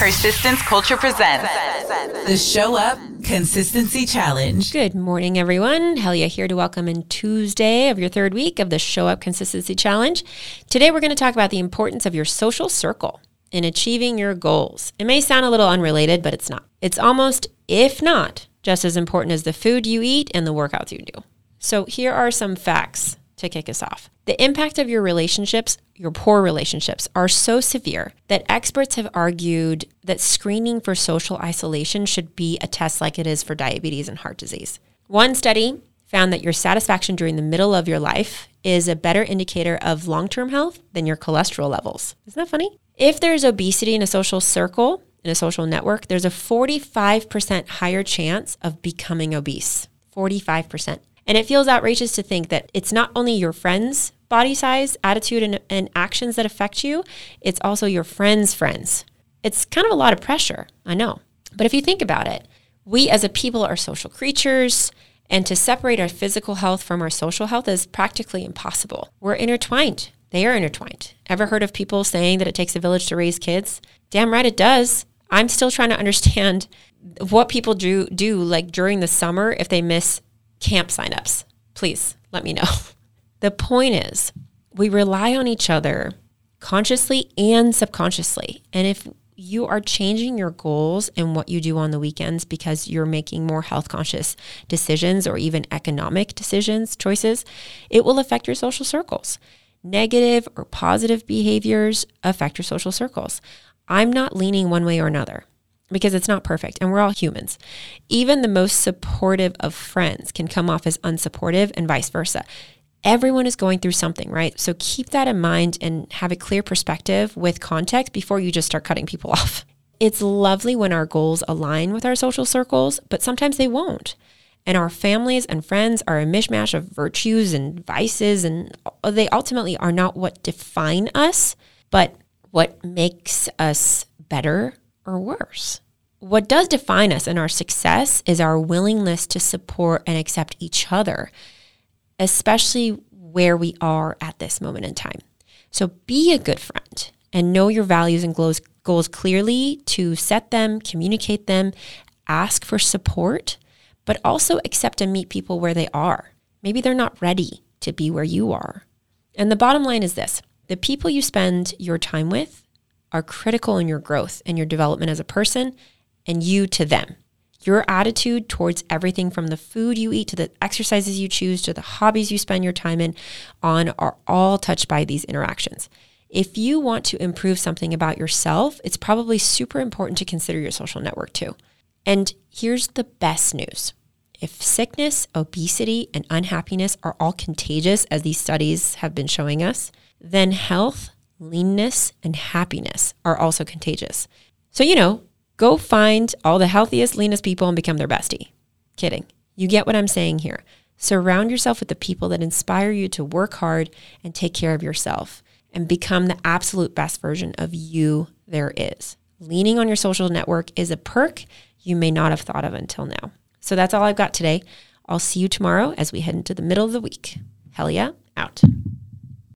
Persistence Culture presents the Show Up Consistency Challenge. Good morning, everyone. Helya here to welcome in Tuesday of your third week of the Show Up Consistency Challenge. Today, we're going to talk about the importance of your social circle in achieving your goals. It may sound a little unrelated, but it's not. It's almost, if not, just as important as the food you eat and the workouts you do. So, here are some facts to kick us off. The impact of your relationships, your poor relationships, are so severe that experts have argued that screening for social isolation should be a test like it is for diabetes and heart disease. One study found that your satisfaction during the middle of your life is a better indicator of long term health than your cholesterol levels. Isn't that funny? If there's obesity in a social circle, in a social network, there's a 45% higher chance of becoming obese. 45%. And it feels outrageous to think that it's not only your friends' body size, attitude, and, and actions that affect you, it's also your friends' friends. It's kind of a lot of pressure, I know. But if you think about it, we as a people are social creatures, and to separate our physical health from our social health is practically impossible. We're intertwined. They are intertwined. Ever heard of people saying that it takes a village to raise kids? Damn right it does. I'm still trying to understand what people do do like during the summer if they miss camp signups. Please let me know. The point is, we rely on each other consciously and subconsciously. And if you are changing your goals and what you do on the weekends because you're making more health conscious decisions or even economic decisions, choices, it will affect your social circles. Negative or positive behaviors affect your social circles. I'm not leaning one way or another because it's not perfect and we're all humans. Even the most supportive of friends can come off as unsupportive and vice versa. Everyone is going through something, right? So keep that in mind and have a clear perspective with context before you just start cutting people off. It's lovely when our goals align with our social circles, but sometimes they won't. And our families and friends are a mishmash of virtues and vices, and they ultimately are not what define us, but what makes us better or worse. What does define us and our success is our willingness to support and accept each other, especially where we are at this moment in time. So be a good friend and know your values and goals, goals clearly to set them, communicate them, ask for support, but also accept and meet people where they are. Maybe they're not ready to be where you are. And the bottom line is this the people you spend your time with are critical in your growth and your development as a person and you to them. Your attitude towards everything from the food you eat to the exercises you choose to the hobbies you spend your time in on are all touched by these interactions. If you want to improve something about yourself, it's probably super important to consider your social network too. And here's the best news. If sickness, obesity, and unhappiness are all contagious, as these studies have been showing us, then health, leanness, and happiness are also contagious. So, you know, go find all the healthiest, leanest people and become their bestie. Kidding. You get what I'm saying here. Surround yourself with the people that inspire you to work hard and take care of yourself and become the absolute best version of you there is. Leaning on your social network is a perk you may not have thought of until now. So that's all I've got today. I'll see you tomorrow as we head into the middle of the week. Helya, out.